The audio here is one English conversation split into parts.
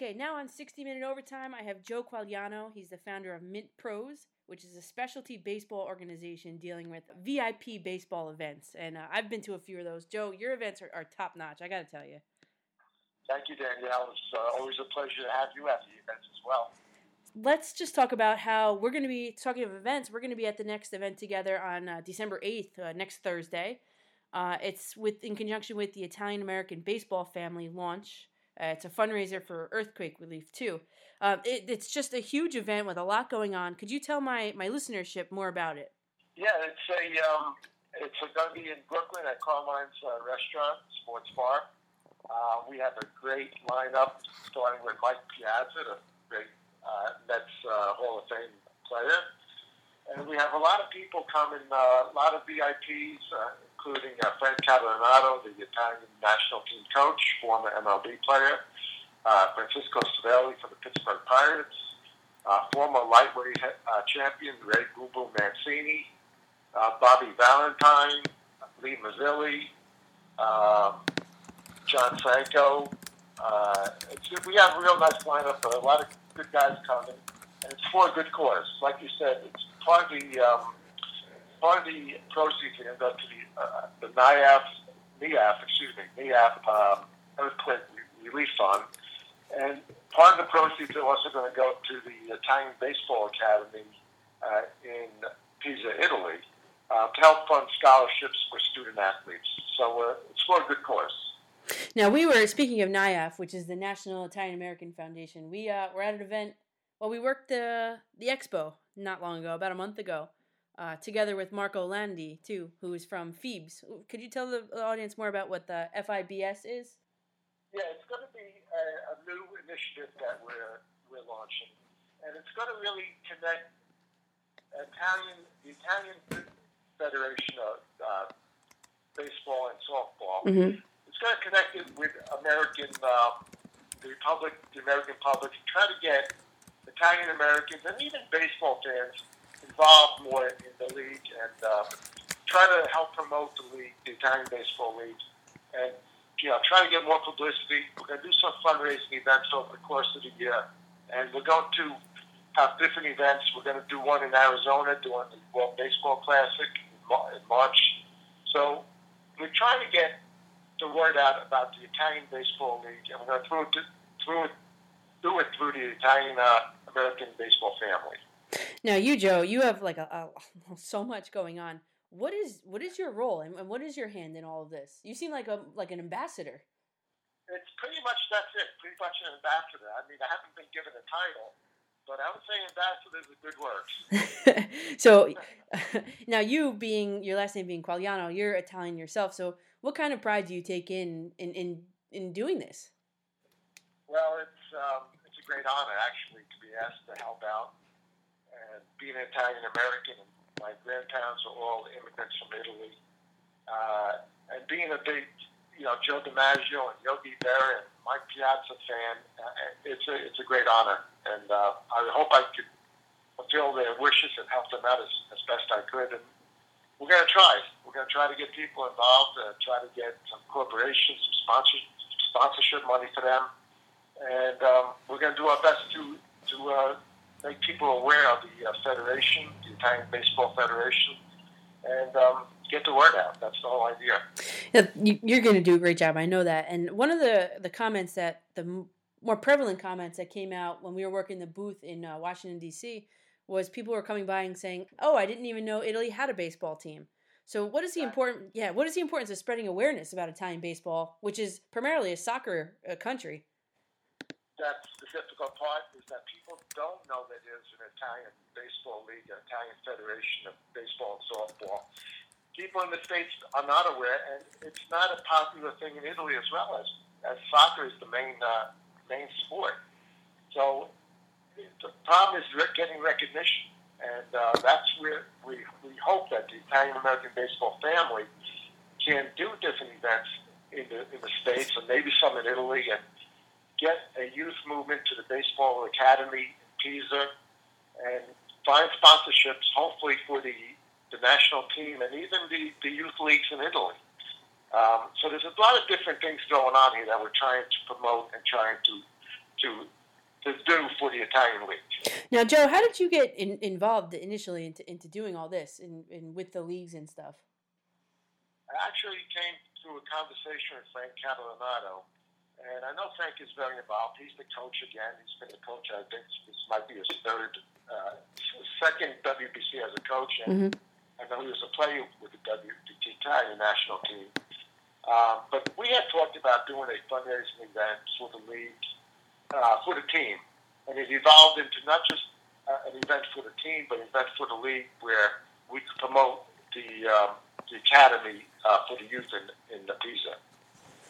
Okay, now on 60 Minute Overtime, I have Joe Quagliano. He's the founder of Mint Pros, which is a specialty baseball organization dealing with VIP baseball events. And uh, I've been to a few of those. Joe, your events are, are top notch, I got to tell you. Thank you, Danielle. It's uh, always a pleasure to have you at the events as well. Let's just talk about how we're going to be talking of events. We're going to be at the next event together on uh, December 8th, uh, next Thursday. Uh, it's with in conjunction with the Italian American Baseball Family launch. Uh, it's a fundraiser for earthquake relief too. Uh, it, it's just a huge event with a lot going on. Could you tell my, my listenership more about it? Yeah, it's a um, it's going to be in Brooklyn at Carmine's uh, Restaurant Sports Bar. Uh, we have a great lineup, starting with Mike Piazza, the great uh, Mets uh, Hall of Fame player, and we have a lot of people coming, uh, a lot of VIPs, uh, including uh, Frank Catalanotto, the Italian national team coach, former MLB player, uh, Francisco Cervelli from the Pittsburgh Pirates, uh, former lightweight uh, champion Ray Google Mancini, uh, Bobby Valentine, Lee Mazzilli, um, John Franco. Uh, we have a real nice lineup, a lot of good guys coming, and it's for a good cause. Like you said, it's part the um, part of the proceeds end up to the uh, the NIAF, NIAF, excuse me, NIAF um, earthquake relief fund, and part of the proceeds are also going to go to the Italian Baseball Academy uh, in Pisa, Italy, uh, to help fund scholarships for student athletes. So uh, it's for a good cause. Now we were speaking of NIAF, which is the National Italian American Foundation. We uh, were at an event. Well, we worked the the expo not long ago, about a month ago, uh, together with Marco Landi too, who is from FIBS. Could you tell the audience more about what the FIBS is? Yeah, it's going to be a, a new initiative that we're we're launching, and it's going to really connect Italian the Italian Federation of uh, baseball and softball. Mm-hmm. It's going to connect it with American uh, the public, the American public, and try to get Italian Americans and even baseball fans involved more in the league and uh, try to help promote the league, the Italian Baseball League, and you know, try to get more publicity. We're going to do some fundraising events over the course of the year, and we're going to have different events. We're going to do one in Arizona, doing the World Baseball Classic in March. So we're trying to get the word out about the Italian Baseball League, and we're going to through it, through it, do it through the Italian uh, American baseball family. Now, you, Joe, you have like a, a, so much going on. What is what is your role and, and what is your hand in all of this? You seem like a like an ambassador. It's pretty much that's it. Pretty much an ambassador. I mean, I haven't been given a title, but I would say ambassador is a good word. so now you being your last name being Quagliano, you're Italian yourself. So what kind of pride do you take in in in, in doing this? Well, it's um, it's a great honor actually to be asked to help out and being Italian American. My grandparents are all immigrants from Italy, uh, and being a big, you know, Joe DiMaggio and Yogi Berra and Mike Piazza fan, uh, it's a it's a great honor, and uh, I hope I could fulfill their wishes and help them out as, as best I could. And we're going to try. We're going to try to get people involved, uh, try to get some corporations, some sponsor, sponsorship money for them, and um, we're going to do our best to to uh, make people aware of the uh, federation, the Italian Baseball Federation, and um, get the word out. That's the whole idea. Yeah, you're going to do a great job. I know that. And one of the the comments that the more prevalent comments that came out when we were working the booth in uh, Washington D.C. was people were coming by and saying, "Oh, I didn't even know Italy had a baseball team." So, what is the important? Yeah, what is the importance of spreading awareness about Italian baseball, which is primarily a soccer uh, country? That's the difficult part is that people don't know that there's an Italian baseball league, an Italian federation of baseball and softball. People in the states are not aware, and it's not a popular thing in Italy as well as as soccer is the main uh, main sport. So the problem is getting recognition, and uh, that's where we we hope that the Italian American baseball family can do different events in the in the states, and maybe some in Italy, and get a youth movement to the Baseball Academy in Pisa and find sponsorships, hopefully for the, the national team and even the, the youth leagues in Italy. Um, so there's a lot of different things going on here that we're trying to promote and trying to to to do for the Italian League. Now, Joe, how did you get in, involved initially into into doing all this and in, in, with the leagues and stuff? I actually came through a conversation with Frank Catalanotto, and I know Frank is very involved. He's the coach again. He's been the coach. I think this might be his third, uh, second WBC as a coach, and mm-hmm. I know he was a player with the WBC Italian national team. Um, but we had talked about doing a fundraising event for the league, uh, for the team, and it evolved into not just uh, an event for the team, but an event for the league where we could promote the um, the academy uh, for the youth in, in the Pisa.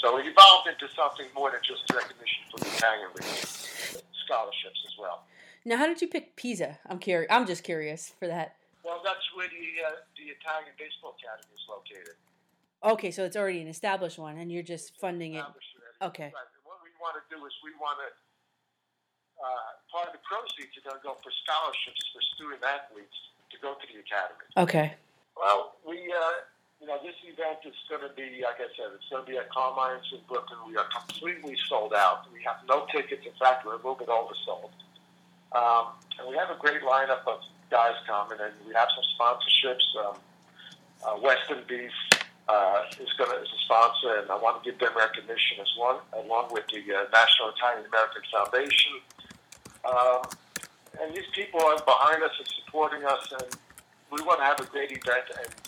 So it evolved into something more than just recognition for the Italian league, scholarships as well. Now, how did you pick Pisa? I'm curious. I'm just curious for that. Well, that's where the uh, the Italian Baseball Academy is located. Okay, so it's already an established one, and you're just funding it. Okay. Right. What we want to do is we want to uh, part of the proceeds are going to go for scholarships for student athletes to go to the academy. Okay. Well, we, uh, you know, this event is going to be, like I said, it's going to be at Carmine's in Brooklyn. We are completely sold out. We have no tickets. In fact, we're a little bit oversold. Um, and we have a great lineup of guys coming, and we have some sponsorships. Um, uh, Western Beef, uh, is going to is a sponsor, and I want to give them recognition as one, along with the uh, National Italian American Foundation. Um, and these people are behind us and supporting us, and we want to have a great event and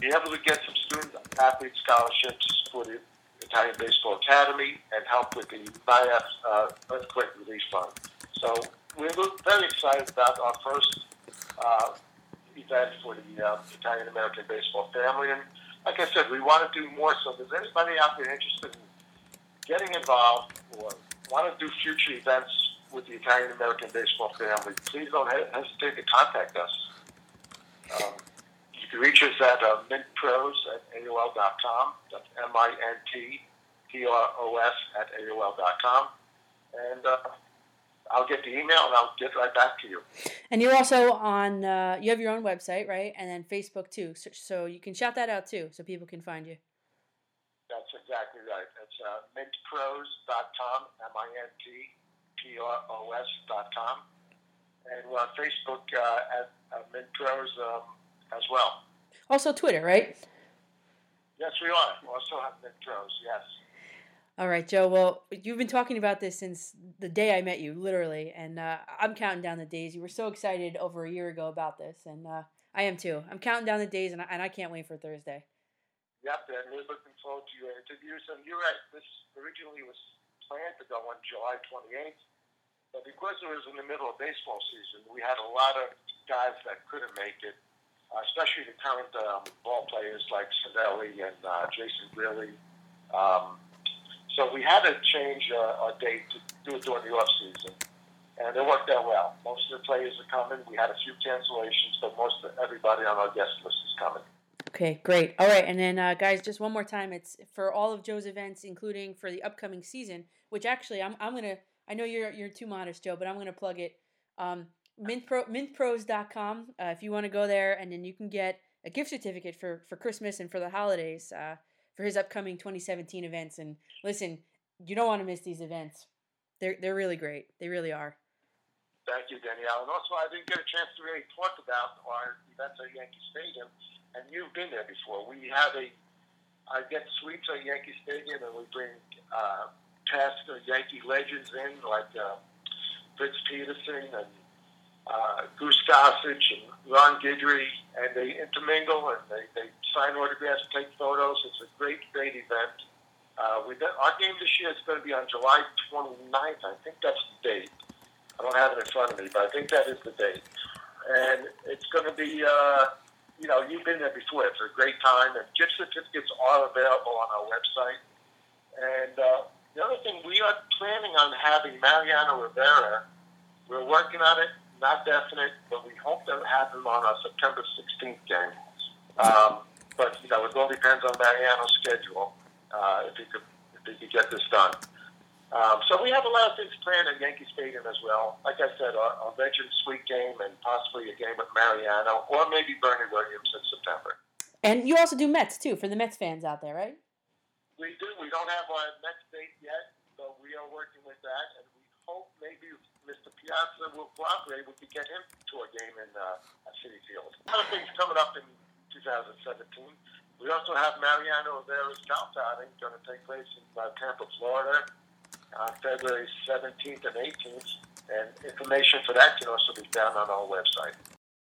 be able to get some student athlete scholarships for the Italian Baseball Academy and help with the NIAF uh, Earthquake Relief Fund. So we're very excited about our first uh, event for the uh, Italian American baseball family. And like I said, we want to do more. So if there's anybody out there interested in getting involved or want to do future events with the Italian American baseball family, please don't hesitate to contact us. Um, you reach us at uh, mintpros at AOL.com. That's M-I-N-T-P-R-O-S at AOL.com. And uh, I'll get the email and I'll get right back to you. And you're also on, uh, you have your own website, right? And then Facebook too. So, so, you can shout that out too so people can find you. That's exactly right. It's uh, mintpros.com, M I N T P R O S.com. And we're on Facebook uh, at uh, Mintpros um, as well. Also Twitter, right? Yes, we are. We also have Mintpros, yes. All right, Joe. Well, you've been talking about this since the day I met you, literally, and uh, I'm counting down the days. You were so excited over a year ago about this, and uh, I am too. I'm counting down the days, and I, and I can't wait for Thursday. Yep, and we're looking forward to your interviews. And you're right. This originally was planned to go on July 28th, but because it was in the middle of baseball season, we had a lot of guys that couldn't make it, uh, especially the current um, ball players like Cervelli and uh, Jason Grilli. Um, so we had to change uh, our date to do it during the off season, and it worked out well. Most of the players are coming. We had a few cancellations, but most of everybody on our guest list is coming. Okay, great. All right, and then uh, guys, just one more time. It's for all of Joe's events, including for the upcoming season. Which actually, I'm I'm gonna. I know you're you're too modest, Joe, but I'm gonna plug it. Um, Mintpro, mintpros.com. Uh, if you want to go there, and then you can get a gift certificate for for Christmas and for the holidays. Uh, for his upcoming 2017 events. And listen, you don't want to miss these events. They're they're really great. They really are. Thank you, Danielle. And also, I didn't get a chance to really talk about our events at Yankee Stadium, and you've been there before. We have a, I get suites at Yankee Stadium, and we bring uh, past Yankee legends in, like uh, Fritz Peterson and uh, Goose Gossage and Ron Guidry, and they intermingle and they, they sign autographs, take photos. It's a great, great event. Uh, we our game this year is going to be on July 29th. I think that's the date. I don't have it in front of me, but I think that is the date. And it's going to be, uh, you know, you've been there before. It's a great time, and gift certificates are available on our website. And uh, the other thing, we are planning on having Mariano Rivera. We're working on it not definite, but we hope to have him on our September 16th game. Um, but you know, it all depends on Mariano's schedule uh, if he could if he could get this done. Um, so we have a lot of things planned at Yankee Stadium as well. Like I said, our, our Legend Suite game and possibly a game with Mariano or maybe Bernie Williams in September. And you also do Mets too for the Mets fans out there, right? We do. We don't have our Mets date yet, but we are working with that, and we hope maybe Piazza will cooperate. We could get him to a game in uh, Citi Field. Other things coming up in 2017. We also have Mariano Rivera's golf outing going to take place in uh, Tampa, Florida, on February 17th and 18th. And information for that can also be found on our website.